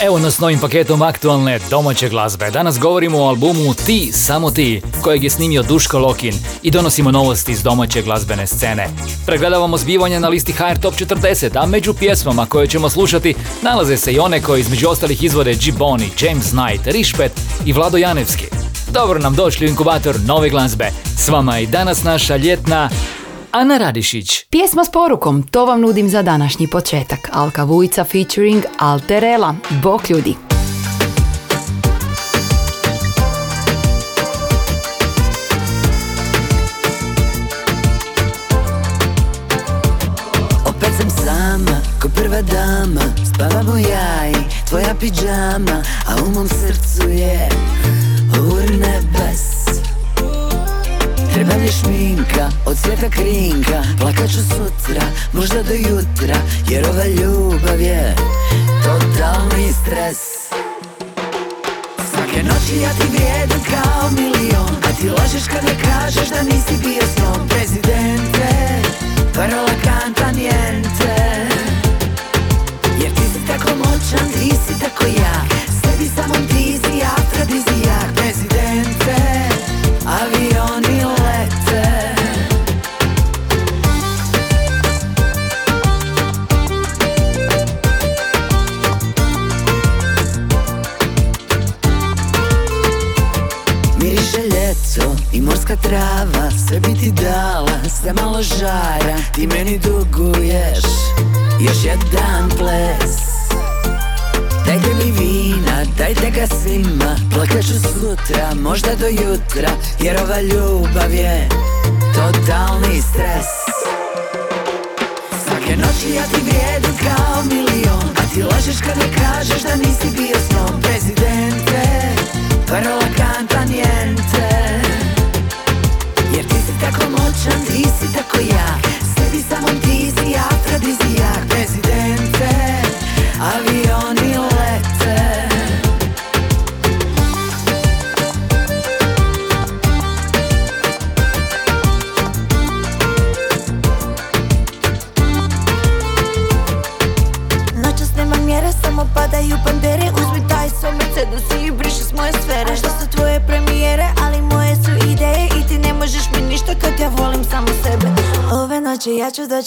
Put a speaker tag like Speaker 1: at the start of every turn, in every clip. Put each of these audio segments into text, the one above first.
Speaker 1: Evo nas novim paketom aktualne domaće glazbe. Danas govorimo o albumu Ti, samo ti, kojeg je snimio Duško Lokin i donosimo novosti iz domaće glazbene scene. Pregledavamo zbivanje na listi HR Top 40, a među pjesmama koje ćemo slušati nalaze se i one koje između ostalih izvode G-Boni, James Knight, Rišpet i Vlado Janevski. Dobro nam došli u inkubator nove glazbe. S vama je danas naša ljetna Ana Radišić.
Speaker 2: Pjesma s porukom, to vam nudim za današnji početak. Alka Vujica featuring Alterela, Bok ljudi.
Speaker 3: Opet sam sama, ko prva dama Spavamo ja i tvoja pidžama A u mom srcu je urnebes Mi šminka, od svijeta krinka. Plakat ću sutra, možda do jutra Jer ova ljubav je totalni stres. Svake noći ja ti vrijedim kao milion A ti lažeš kad ne kažeš da nisi bio s njom. Prezidente, parola canta niente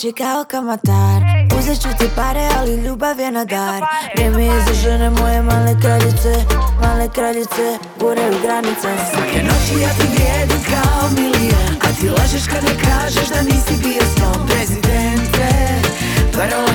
Speaker 4: doći kao kamatar. Uzet ću ti pare, ali ljubav je na dar. Vrijeme je za žene moje male kraljice Male kraljice, guraju granice.
Speaker 3: Svake noći ja ti vrijedim kao milion A ti lažeš kad ne kažeš da nisi bio s njom Prezidente, parola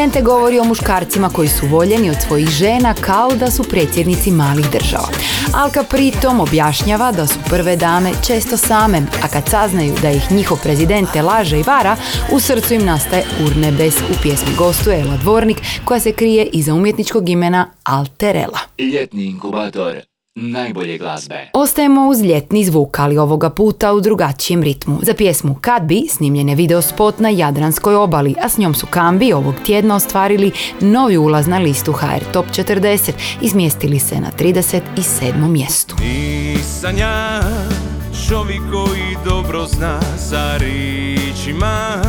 Speaker 3: Prezidente
Speaker 2: govori o muškarcima koji su voljeni od svojih žena kao da su predsjednici malih država. Alka pritom objašnjava da su prve dame često same, a kad saznaju da ih njihov prezidente laže i vara, u srcu im nastaje urnebes u pjesmi gostuje Ela Dvornik koja se krije iza umjetničkog imena Alterela.
Speaker 5: Ljetni inkubator najbolje glazbe.
Speaker 2: Ostajemo uz ljetni zvuk, ali ovoga puta u drugačijem ritmu. Za pjesmu Kad bi snimljen je video spot na Jadranskoj obali, a s njom su Kambi ovog tjedna ostvarili novi ulaz na listu HR Top 40 izmjestili se na 37. mjestu.
Speaker 6: Nisam ja čovjek koji dobro zna sa ričima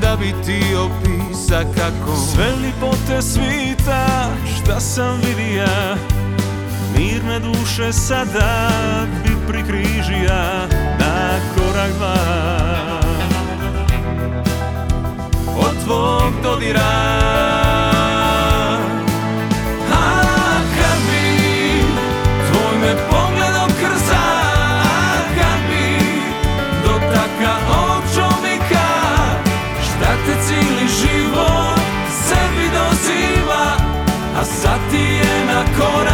Speaker 6: Da bi ti opisa kako Sve lipote svita šta sam vidija Mirna duše sada bi prikrižija na korak dva. Od tvog dodira A kad bi tvoj pogledom krsa A kad bi dotaka ovog čovjeka Šta te cijeli život sebi doziva A sad ti je na korak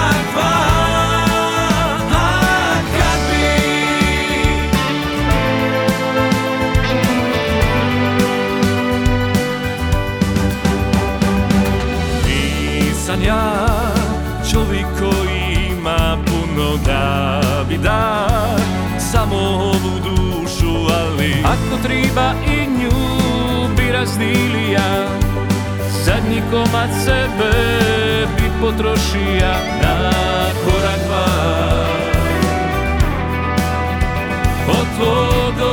Speaker 6: svaki Samo ovu dušu, ali Ako treba i nju bi razdilija Zadnji komad sebe bi potrošija Na korak van. Od tvog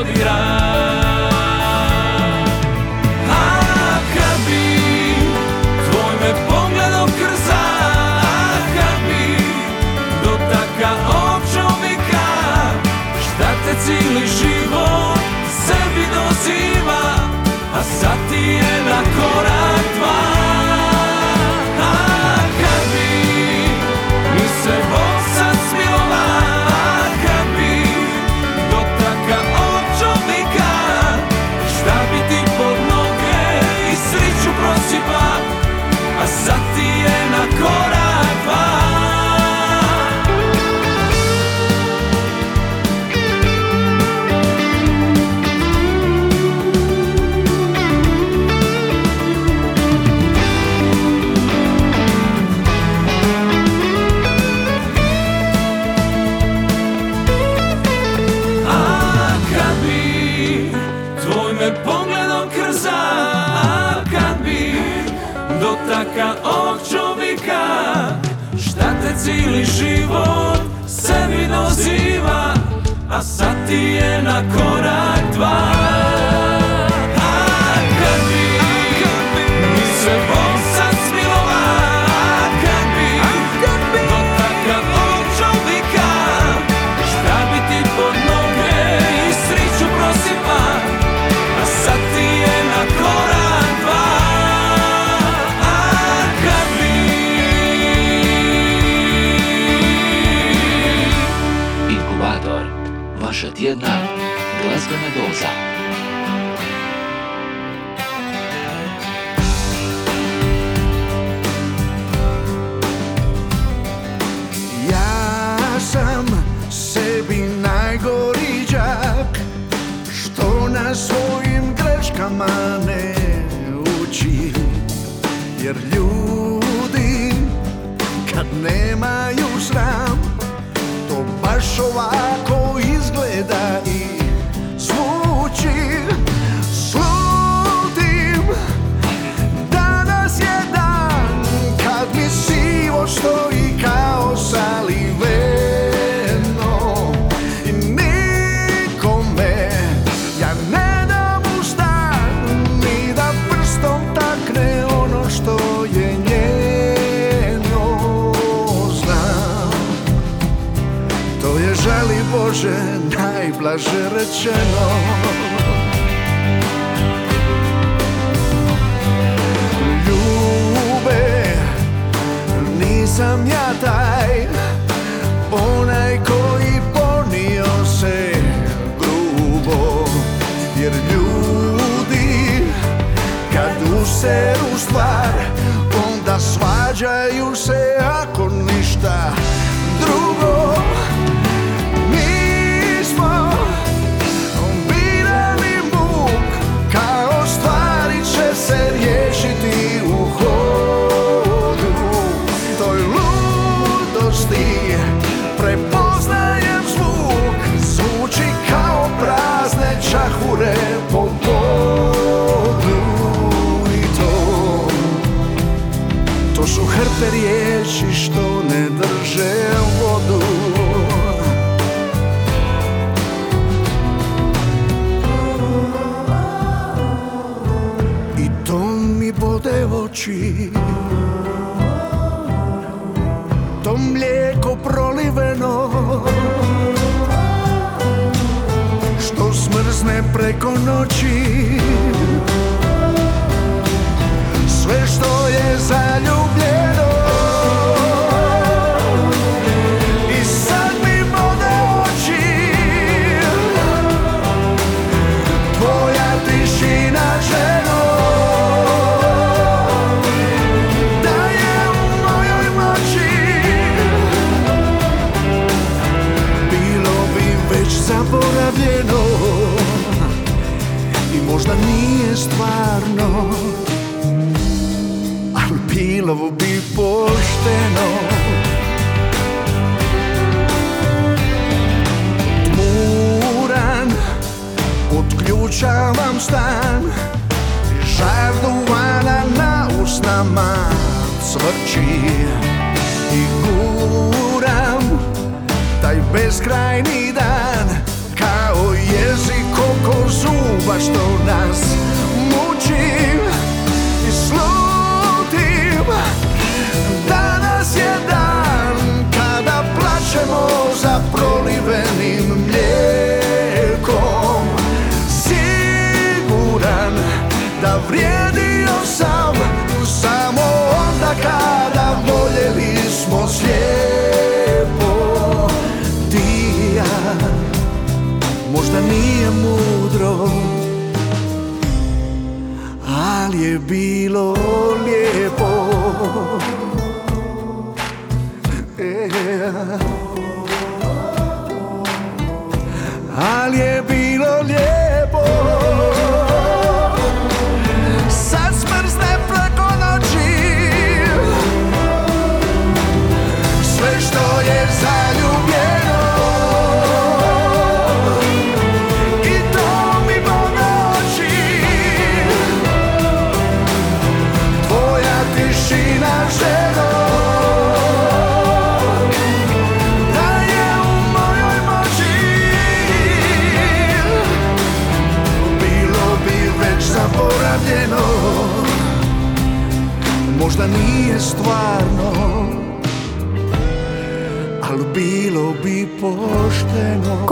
Speaker 7: blaže rečeno. Ljube, nisam ja taj Onaj koji ponio se grubo. Jer ljudi kad useru stvar Onda svađaju se Lijepe riječi što ne drže vodu. I to mi bode oči. To mlijeko proliveno. Što smrzne preko noći. Pošteno. Tmuran Otključavam stan. Žar duvana na usnama cvrči. I guram taj beskrajni dan Kao jezik oko zuba što nas plačemo za prolivenim mlijekom. Siguran da vrijedio sam samo onda kada voljeli smo slijepo. Ti i ja možda nije mudro ali je bilo lijepo. Yeah.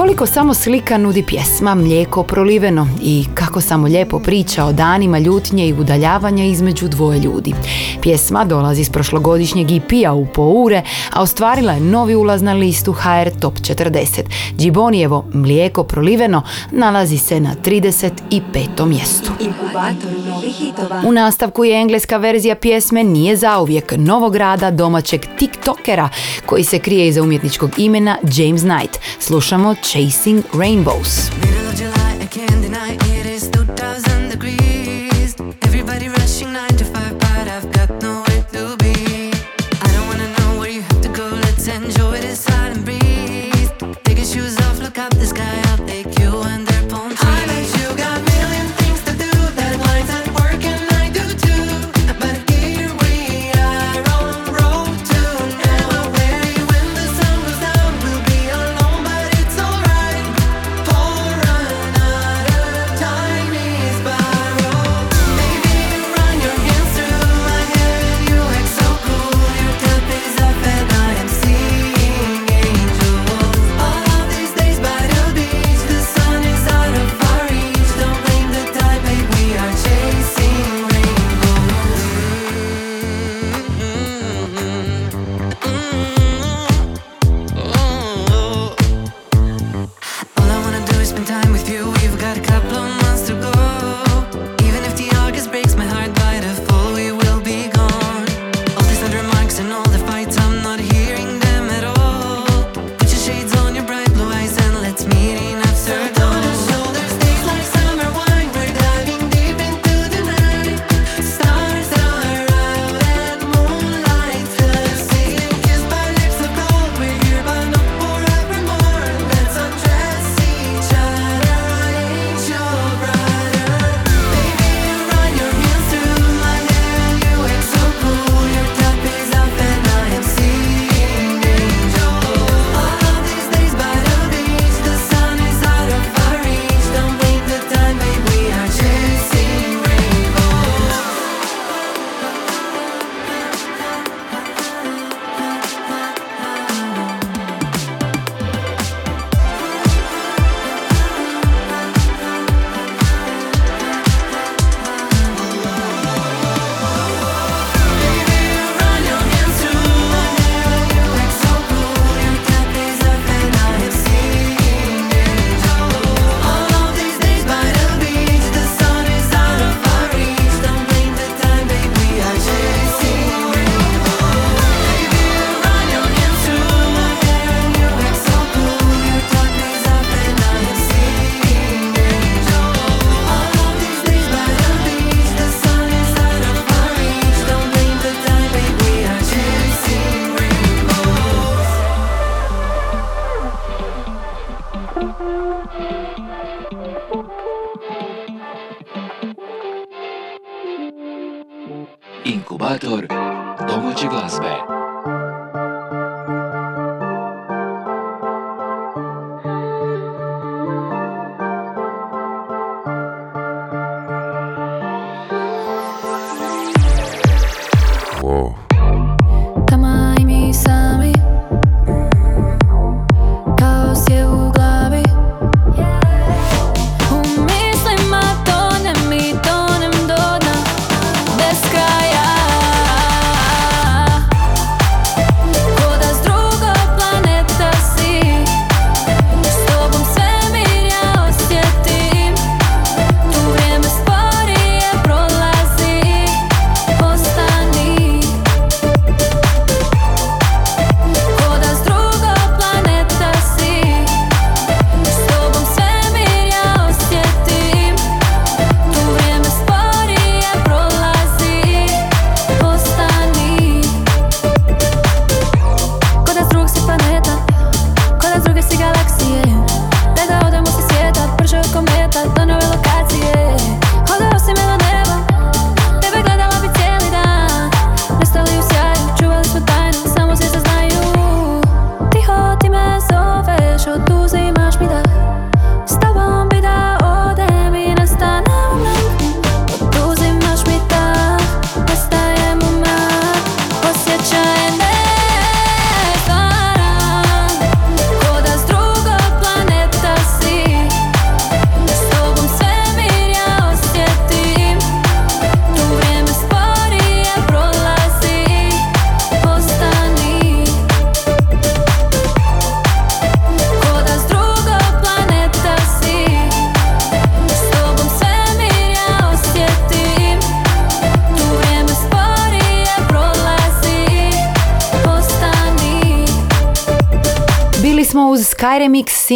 Speaker 2: Koliko samo slika nudi pjesma, mlijeko proliveno i kako samo lijepo priča o danima ljutnje i udaljavanja između dvoje ljudi. Pjesma dolazi iz prošlogodišnjeg EP-a u Poure, a ostvarila je novi ulaz na listu HR Top 40. Džibonijevo Mlijeko proliveno nalazi se na 35. mjestu. U nastavku je engleska verzija pjesme Nije zauvijek novog rada domaćeg tiktokera koji se krije iza umjetničkog imena James Knight. Slušamo Chasing Rainbows.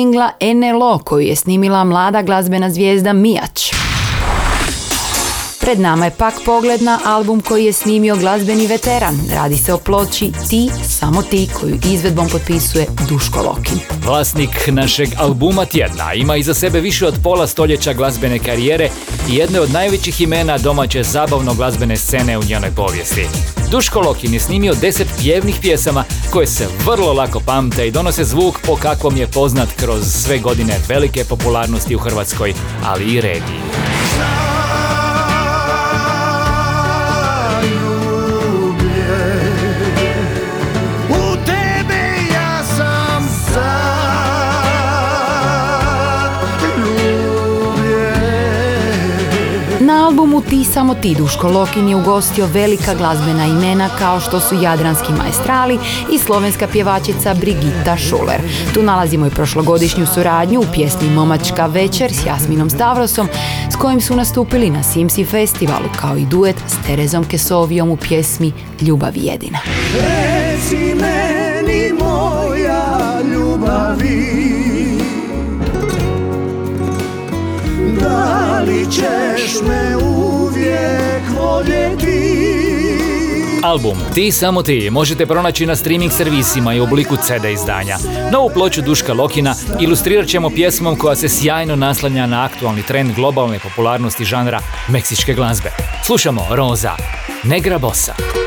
Speaker 2: Singla NLO koju je snimila mlada glazbena zvijezda Mijač. Pred nama je pak pogled na album koji je snimio glazbeni veteran. Radi se o ploči Ti, samo ti koju izvedbom potpisuje Duško Lokin.
Speaker 1: Vlasnik našeg albuma tjedna ima iza sebe više od pola stoljeća glazbene karijere i jedne od najvećih imena domaće zabavno glazbene scene u njenoj povijesti. Duško Lokin je snimio deset pjevnih pjesama koje se vrlo lako pamte i donose zvuk po kakvom je poznat kroz sve godine velike popularnosti u Hrvatskoj, ali i regiji.
Speaker 2: Albumu Ti samo ti Duško Lokin je ugostio velika glazbena imena kao što su Jadranski maestrali i slovenska pjevačica Brigita Šuler. Tu nalazimo i prošlogodišnju suradnju u pjesmi Momačka večer s Jasminom Stavrosom s kojim su nastupili na Simsi festivalu kao i duet s Terezom Kesovijom u pjesmi Ljubav jedina.
Speaker 7: Reci meni moja ljubavi Da li ćeš me uvijek voljeti
Speaker 1: Album Ti samo ti možete pronaći na streaming servisima i u obliku CD izdanja. Novu ploču Duška Lokina ilustrirat ćemo pjesmom koja se sjajno naslanja na aktualni trend globalne popularnosti žanra meksičke glazbe. Slušamo Roza, Negra Bosa.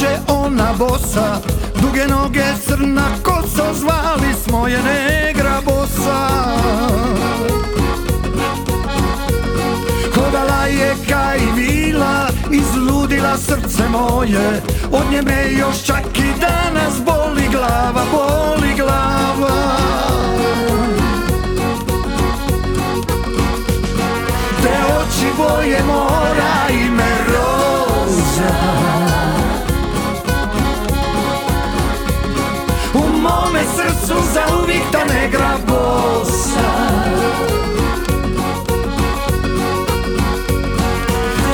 Speaker 7: Plaže ona bosa Duge noge crna kosa Zvali smo je negra bosa. Hodala je kaj vila Izludila srce moje Od nje me još čak i danas Boli glava, boli glava. Te oči boje mora i me roza me srcu za uvijek ta negra bosa.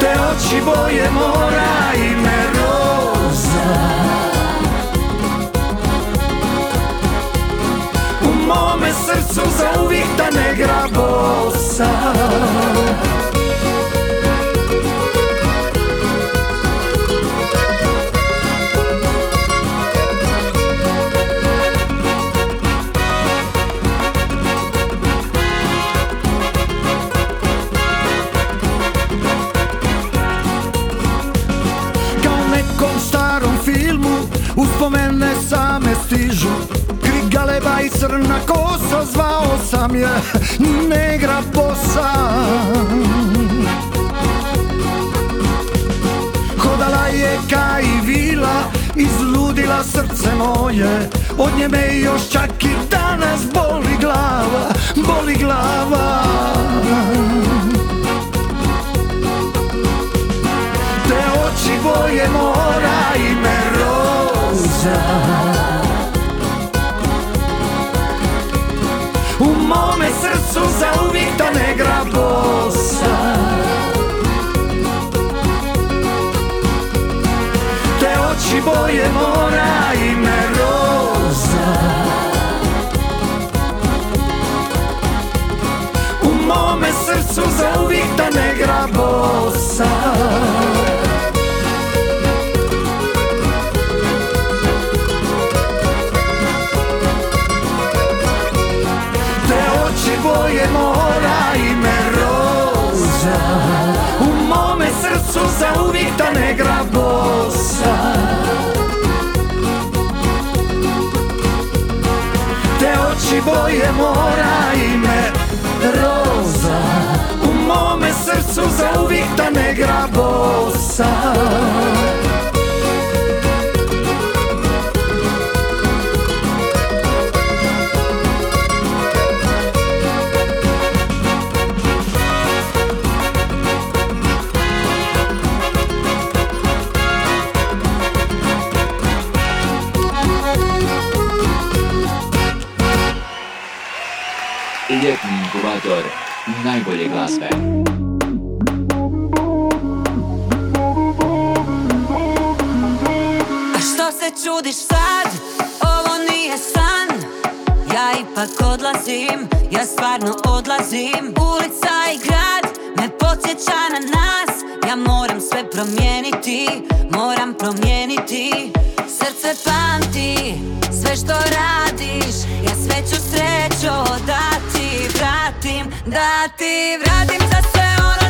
Speaker 7: Te oči boje mora i me roza. U mome srcu za uvijek ta negra bosa. Uspomene same stižu? Krik galeba i crna kosa Zvao sam je negra bosa Hodala je ka i vila Izludila srce moje. Od nje me još čak i danas boli glava Boli glava oči boje mora i me roza. U mome srcu zauvijek ta negra bosa. Te oči boje mora i me roza. U mome srcu zauvijek ta negra bosa oči boje mora i me roza. U mome srcu zauvijek ta negra bosa
Speaker 5: inkubator najbolje glazbe.
Speaker 8: A što se čudiš sad? Ovo nije san Ja ipak odlazim, ja stvarno odlazim Ulica i grad podsjeća na nas. Ja moram sve promijeniti, moram promijeniti. Srce pamti, sve što radiš Ja sve ću srećo da ti vratim Da ti vratim za sve ono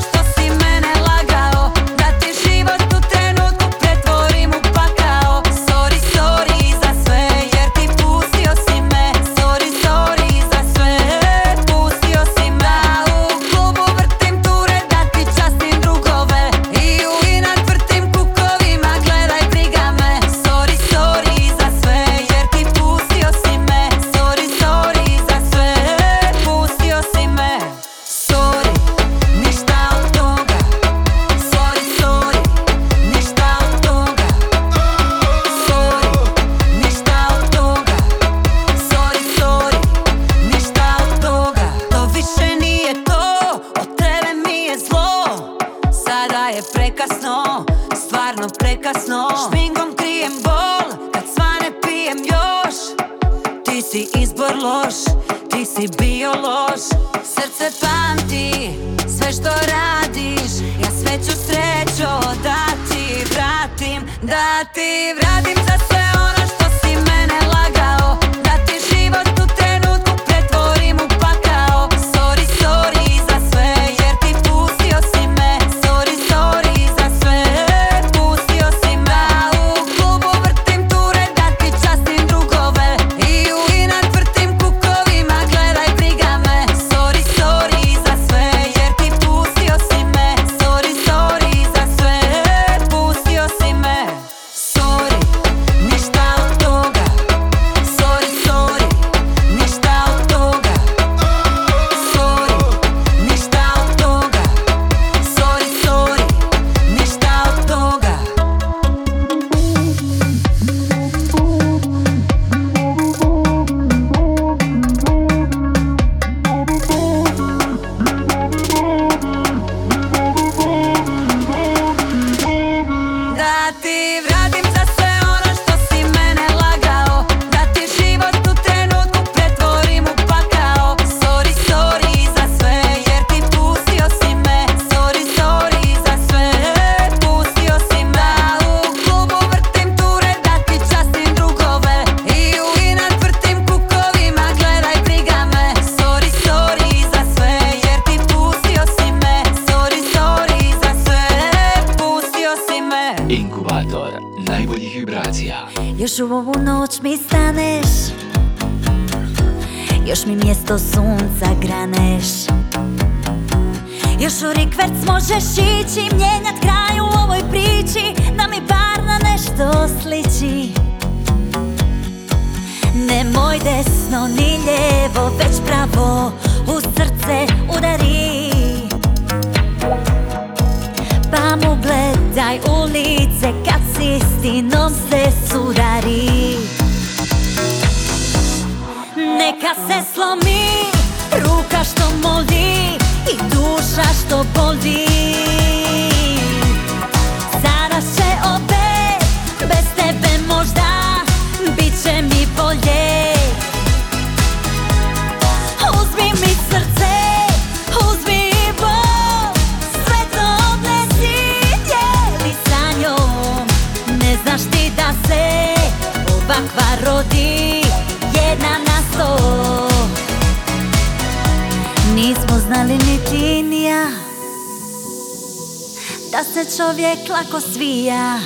Speaker 8: Da ti
Speaker 4: lako svija.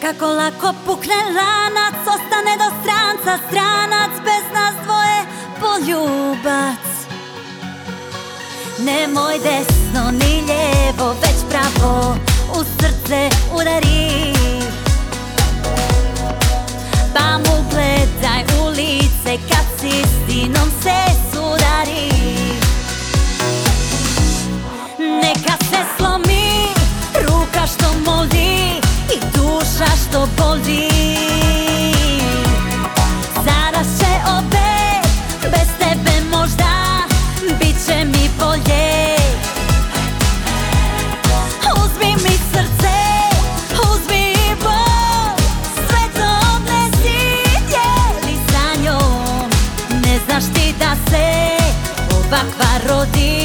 Speaker 4: Kako lako pukne lanac, ostane do stranca stranac Bez nas dvoje poljubac. Nemoj desno ni lijevo, već pravo u srce udari. Pa mu gledaj u lice kad s istinom se sudari
Speaker 2: Βακβαρότη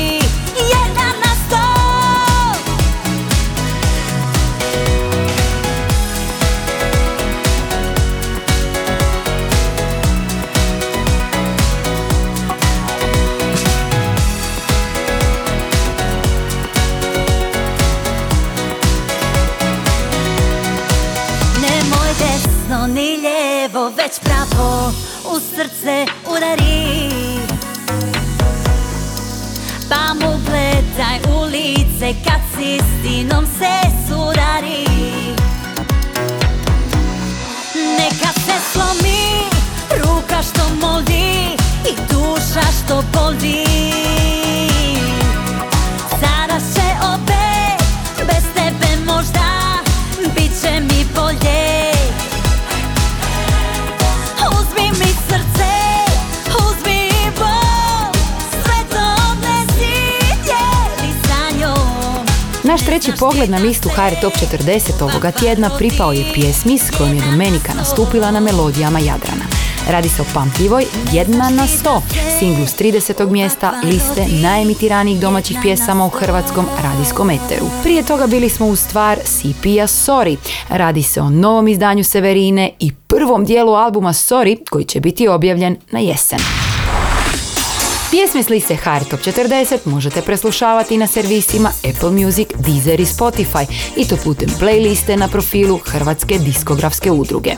Speaker 2: pogled na listu HR Top 40 ovoga tjedna pripao je pjesmi s kojom je Domenika nastupila na melodijama Jadrana. Radi se o pamtljivoj Jedna na sto, singlu s 30. mjesta liste najemitiranijih domaćih pjesama u hrvatskom radijskom eteru. Prije toga bili smo u stvar CP-a Sorry. Radi se o novom izdanju Severine i prvom dijelu albuma Sorry koji će biti objavljen na jesen. Pjesme s liste HR Top 40 možete preslušavati na servisima Apple Music, Deezer i Spotify i to putem playliste na profilu Hrvatske diskografske udruge.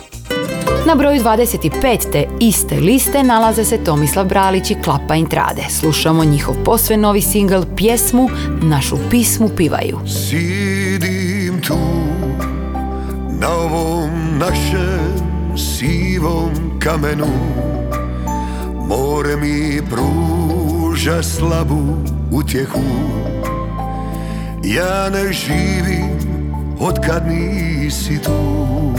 Speaker 2: Na broju 25 te iste liste nalaze se Tomislav Bralić i Klapa Intrade. Slušamo njihov posve novi singl pjesmu Našu pismu pivaju.
Speaker 9: Sidim tu na ovom našem sivom kamenu More mi pruža slabu utjehu. Ja ne živim od kad nisi tu.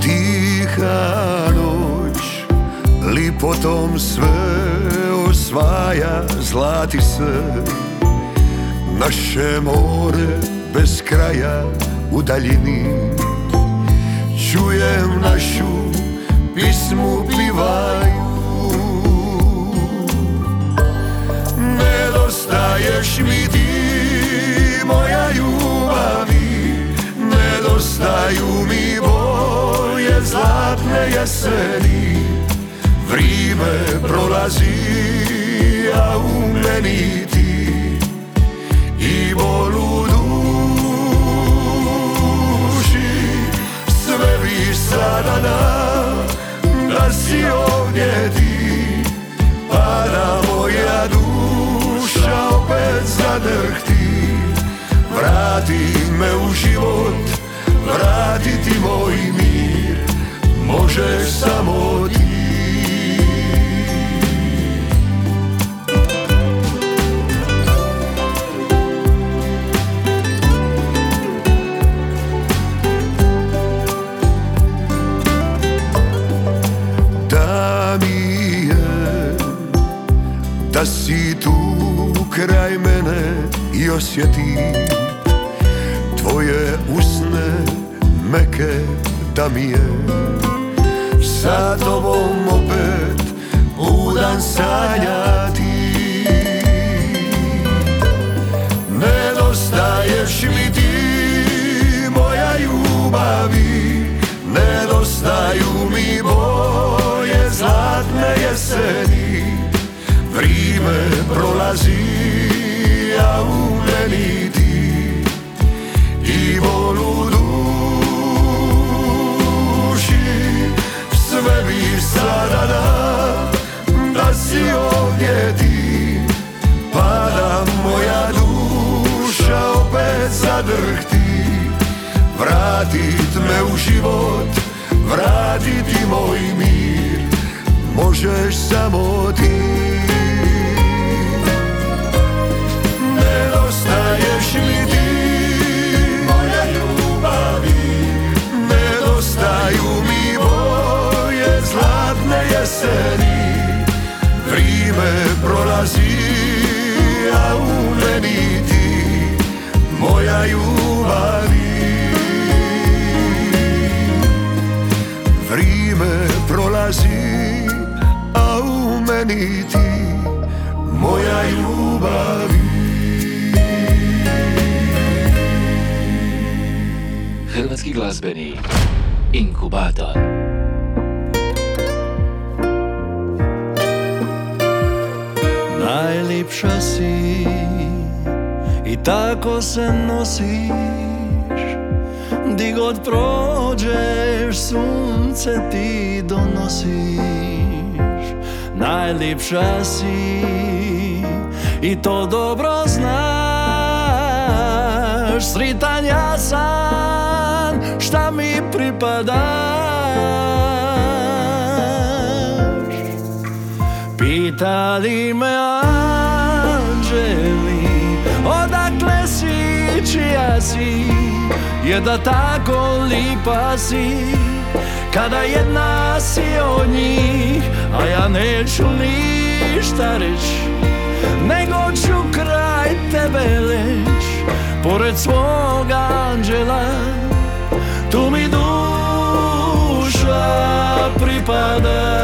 Speaker 9: Tiha noć lipotom sve osvaja zlati se Naše more bez kraja u daljini. Čujem našu pismu pivaju Nedostaješ mi ti moja ljubavi. Nedostaju mi boje zlatne jeseni. Vrime prolazi, a u meni ti I bolu sve sada nas da si ovdje ti Pa da moja duša opet zadrhti. Vrati me u život Vrati ti moj mir Možeš samo ti prolazi, a u meni ti moja ljubavi.
Speaker 5: Hrvatski glazbeni inkubator.
Speaker 6: Najlipša si i tako se nosiš Di god prođeš sunce ti donosiš. Najlipša si i to dobro znaš. Sritan ja sam šta mi pripadaš? Pitali me anđeli Odakle si, čija si Je da tako lipa si Kada jedna si od njih A ja neću ništa reći Nego ću kraj tebe leć. Pored svog anđela Tu mi duša pripada.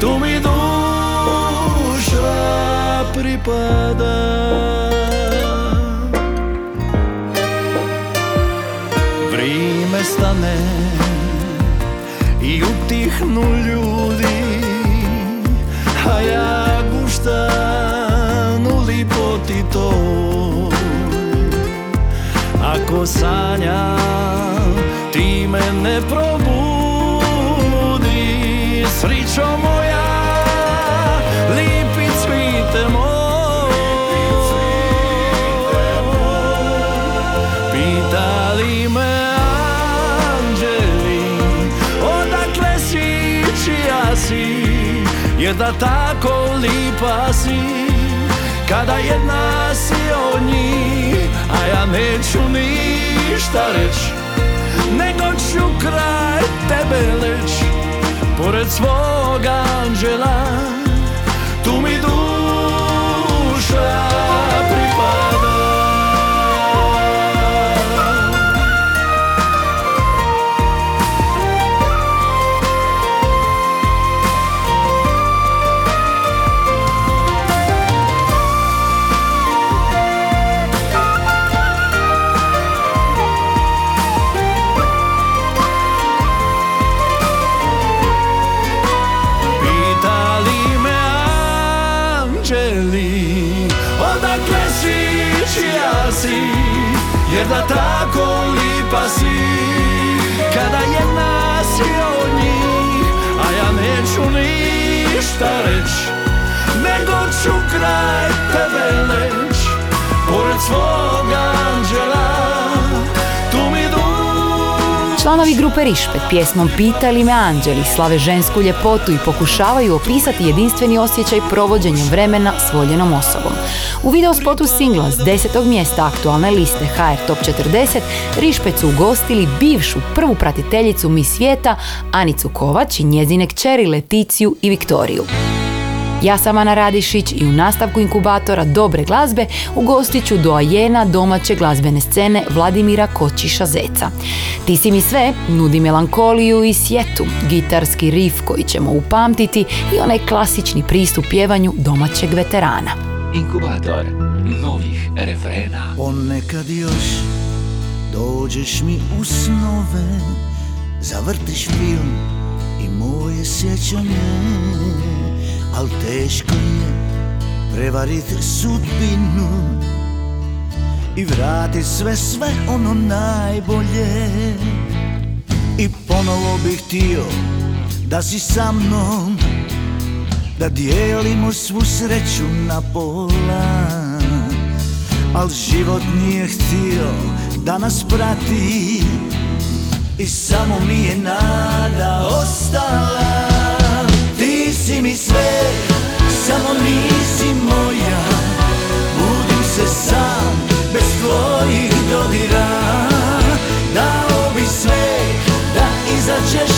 Speaker 6: Tu mi duša pripada Vrime stane i utihnu ljudi A ja guštan u lipoti toj Ako ti me ne probudi Da tako lipa si Kada jedna si od njih A ja neću ništa reć. Nego ću kraj tebe leć Pored svog anđela. Tu mi duša si
Speaker 3: Kada je nas i od njih A ja neću ništa reći Nego ću kraj tebe leć Pored svog anđela
Speaker 2: Članovi grupe Rišpet pjesmom Pitali me anđeli slave žensku ljepotu i pokušavaju opisati jedinstveni osjećaj provođenjem vremena s voljenom osobom. U video spotu singla s desetog mjesta aktualne liste HR Top 40 Rišpet su ugostili bivšu prvu pratiteljicu Mi svijeta Anicu Kovač i njezine kćeri Leticiju i Viktoriju. Ja sam Ana Radišić i u nastavku inkubatora dobre glazbe ugostit ću doajena domaće glazbene scene Vladimira Kočiša Zeca. Ti si mi sve nudi melankoliju i sjetu, gitarski rif koji ćemo upamtiti i onaj klasični pristup pjevanju domaćeg veterana.
Speaker 5: Inkubator novih refrena.
Speaker 3: Ponekad još dođeš mi u snove Zavrtiš film i moje sjećanje Al teško je prevarit sudbinu I vratit sve, sve ono najbolje. I ponovo bih htio da si sa mnom Da dijelimo svu sreću na pola. Al život nije htio da nas prati I samo mi je nada ostala mi sve, samo nisi moja. Budim se sam, bez tvojih dodira. Dao bi sve, da izađeš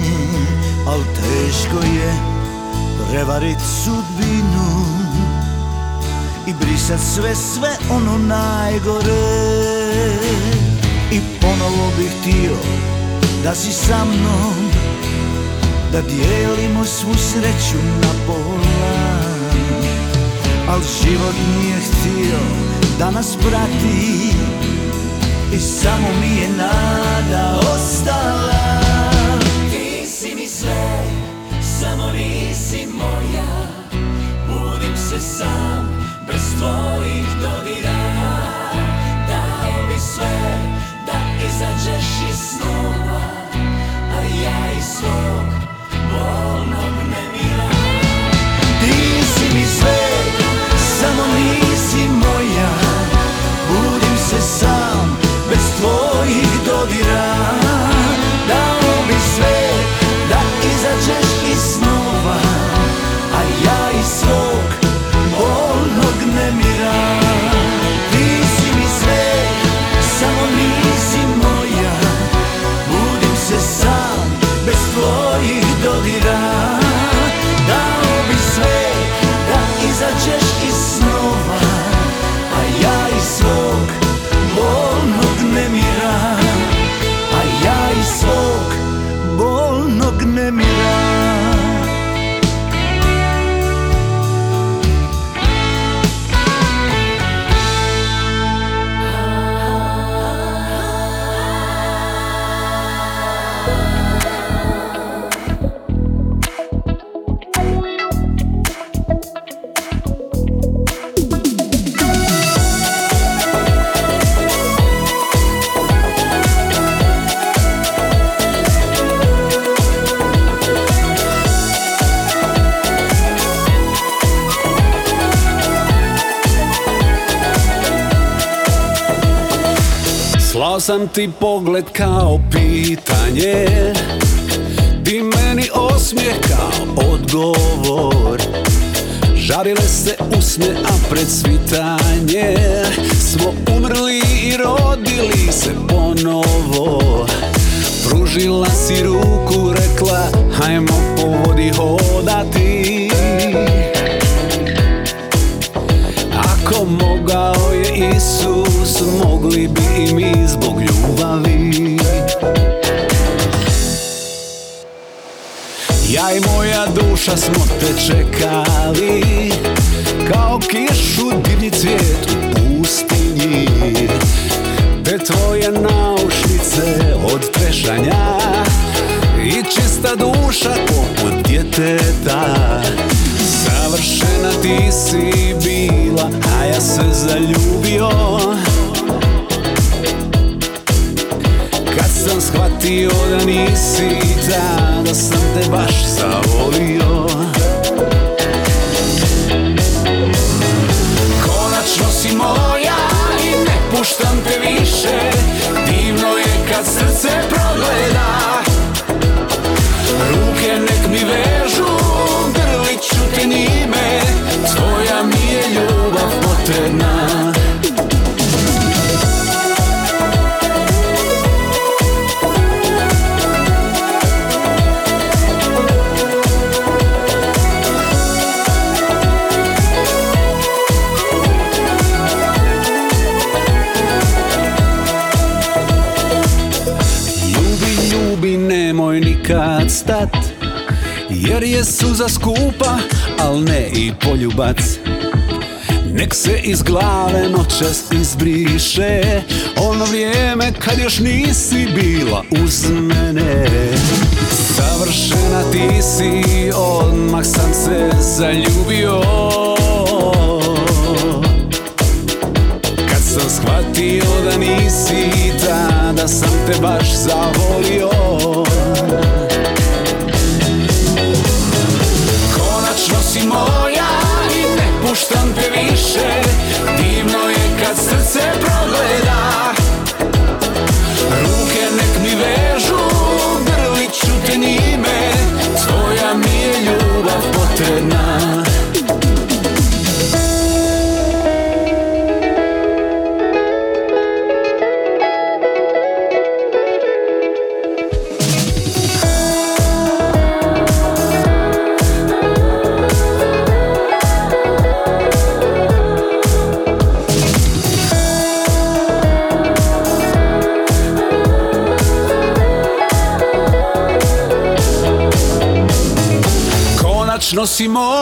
Speaker 3: Al teško je prevarit sudbinu I brisat sve, sve ono najgore. I ponovo bih htio da si sa mnom Da dijelimo svu sreću na pola Al život nije htio da nas prati I samo mi je nada ostala sam, bez tvojih dodira. Dao bi sve, da izađeš iz snova A ja iz svog bolnog nemira sam ti
Speaker 10: pogled kao pitanje. Ti meni osmijeh kao odgovor? Žal Parile se usne, a pred svitanje Smo umrli i rodili se ponovo. Pružila si ruku, rekla Hajmo po vodi hodati. Ako mogao je Isus Mogli bi i mi zbog ljubavi? Ja i moja duša smo te čekali Kao kišu divlji cvijet u pustinji Te tvoje naušnice od trešanja I čista duša poput djeteta. Savršena ti si bila, a ja se zaljubio shvatio da nisi ta, da sam te baš zavolio. Konačno si moja i ne puštam te više Divno je kad srce progleda. Ruke nek mi vežu, grlit ću te njime Tvoja mi je ljubav potrebna stat Jer je suza skupa, al ne i poljubac. Nek se iz glave noćas izbriše Ono vrijeme kad još nisi bila uz mene. Savršena ti si, odmah sam se zaljubio. Kad sam shvatio da nisi ta, da sam te baš zavolio puštam te više Konačno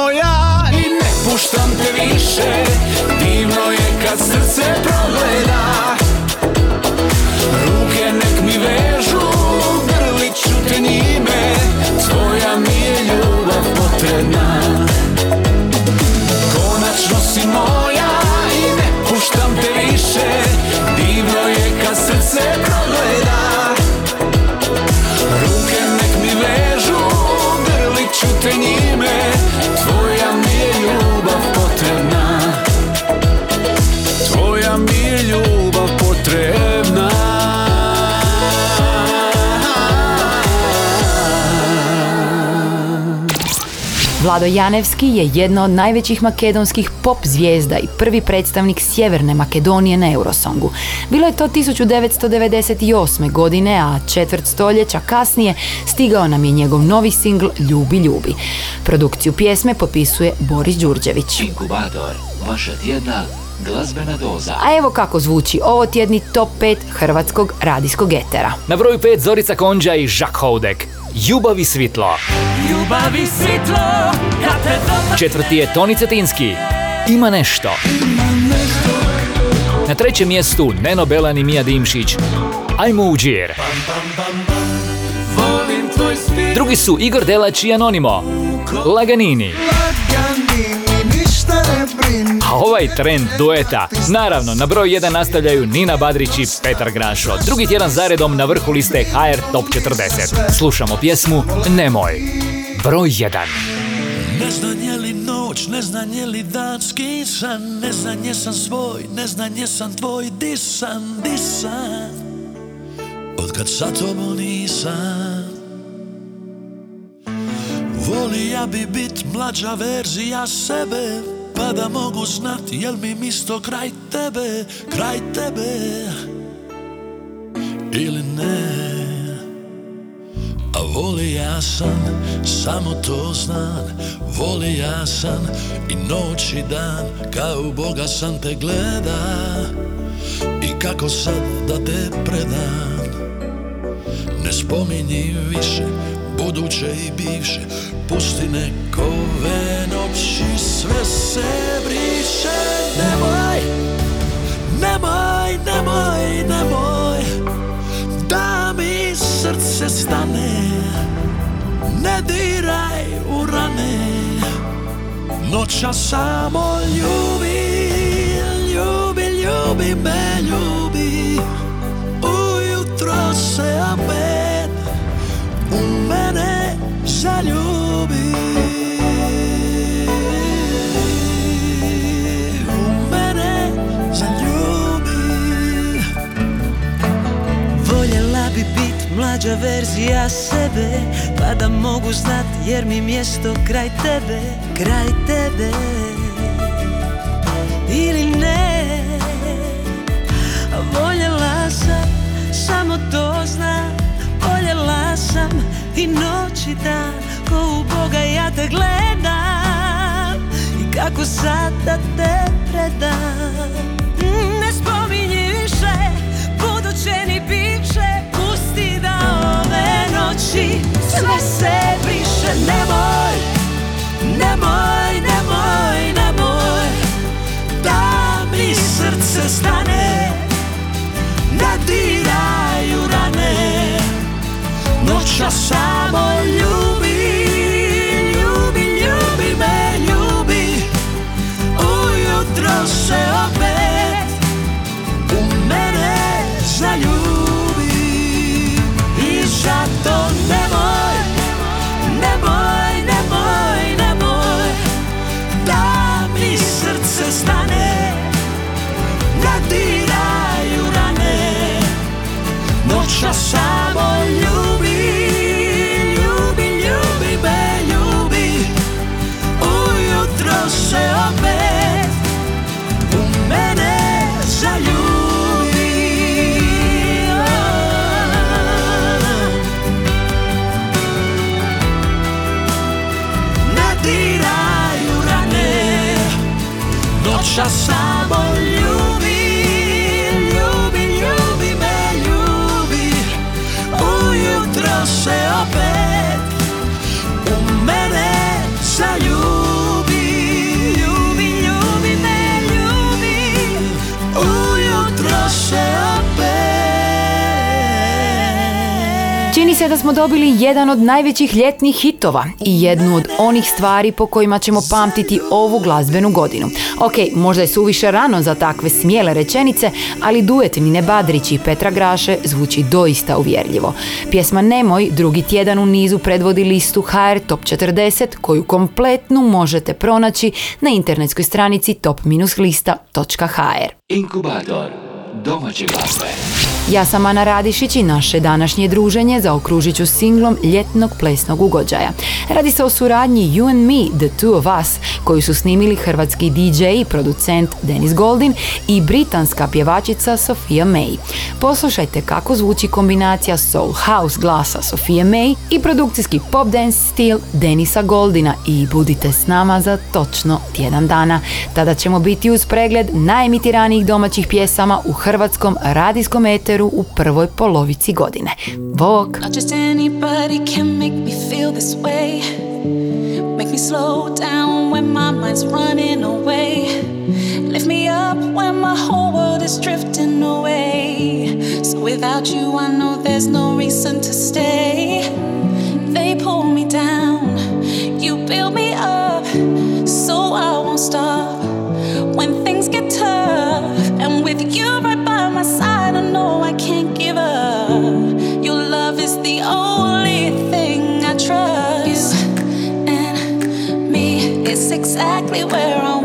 Speaker 2: Vlado Janevski je jedna od najvećih makedonskih pop zvijezda i prvi predstavnik Sjeverne Makedonije na Eurosongu. Bilo je to 1998. godine, a četvrt stoljeća kasnije stigao nam je njegov novi singl Ljubi, ljubi. Produkciju pjesme popisuje Boris Đurđević.
Speaker 5: Inkubator, vaša tjedna glazbena doza.
Speaker 2: A evo kako zvuči ovo tjedni top 5 hrvatskog radijskog etera.
Speaker 1: Na broju 5 Zorica Konđa i Žak Houdek. Ljubavi svitlo.
Speaker 6: Ljubavi svitlo, kad te dotakne
Speaker 1: Četvrti je Toni Cetinski. Ima nešto. Na trećem mjestu Neno Belan i Mija Dimšić. Ajmo u džir. Drugi su Igor Delać i Anonimo. Laganini. A ovaj trend dueta, naravno, na broj 1 nastavljaju Nina Badrić i Petar Grašo. Drugi tjedan zaredom na vrhu liste HR Top 40. Slušamo pjesmu Nemoj. Broj 1.
Speaker 11: Ne znam je li noć, ne znam je li dan skisan Ne znam jesam svoj, ne znam jesam tvoj Disan, disan Od kad sa tobom nisam
Speaker 6: Volija bi bit mlađa verzija sebe Pa da mogu znat jel mi misto kraj tebe Kraj tebe? Ili ne? A voli ja sam, samo to znam. Voli ja sam i noć i dan Kao Boga sam te gleda. I kako sad da te predam? Ne spominji više buduće i bivše. Pusti nekove noći sve se briše. Nemoj, nemoj, nemoj, nemoj Da mi srce stane. Ne diraj u rane. Noća samo ljubi, ljubi, ljubi me, ljubi. Ujutro se opet u mene zaljubi U mene zaljubi
Speaker 11: Voljela bi bit mlađa verzija sebe Pa da mogu znat jer mi mjesto kraj tebe Kraj tebe. Ili ne Voljela sam, samo to sam i noć i dan Ko u Boga ja te gledam. I kako sad da te predam. Ne spominji više buduće ni bivše Pusti da ove noći sve se briše. Nemoj, nemoj, nemoj, nemoj Da mi srce stane Ne diraju Noća samo da
Speaker 2: smo dobili jedan od najvećih ljetnih hitova i jednu od onih stvari po kojima ćemo pamtiti ovu glazbenu godinu. Ok, možda je suviše rano za takve smjele rečenice, ali duet Nine Badrić i Petra Graše zvuči doista uvjerljivo. Pjesma Nemoj drugi tjedan u nizu predvodi listu HR Top 40 koju kompletnu možete pronaći na internetskoj stranici top-lista.hr.
Speaker 5: Inkubator domaće.
Speaker 2: Ja sam Ana Radišić i naše današnje druženje zaokružit ću singlom ljetnog plesnog ugođaja. Radi se o suradnji You and Me, The Two of Us, koju su snimili hrvatski DJ i producent Denis Goldin i britanska pjevačica Sofia May. Poslušajte kako zvuči kombinacija soul house glasa Sofia May i produkcijski pop dance stil Denisa Goldina i budite s nama za točno tjedan dana. Tada ćemo biti uz pregled najemitiranijih domaćih pjesama u hrvatskom radijskom eteru u prvoj polovici godine. Bog!
Speaker 12: Make me slow down when my mind's running away. Lift me up when my whole world is drifting away. So without you, I know there's no reason to stay. They pull me down, you build me up, so I won't stop. When things get tough, and with you right by my side, exactly where I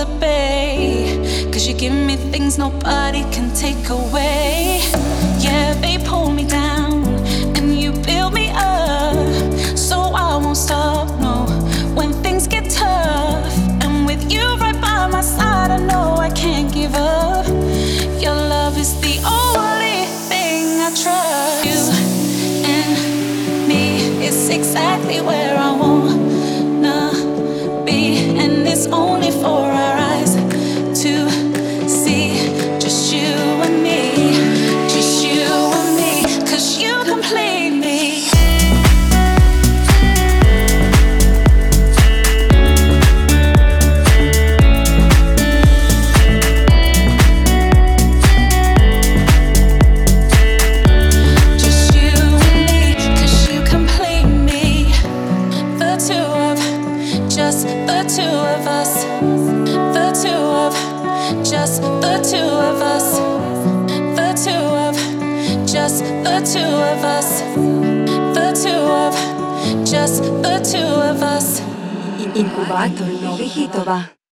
Speaker 12: to bay. Cause you give me things nobody can take away. Yeah, they pull me down. incubator no
Speaker 2: viejito va.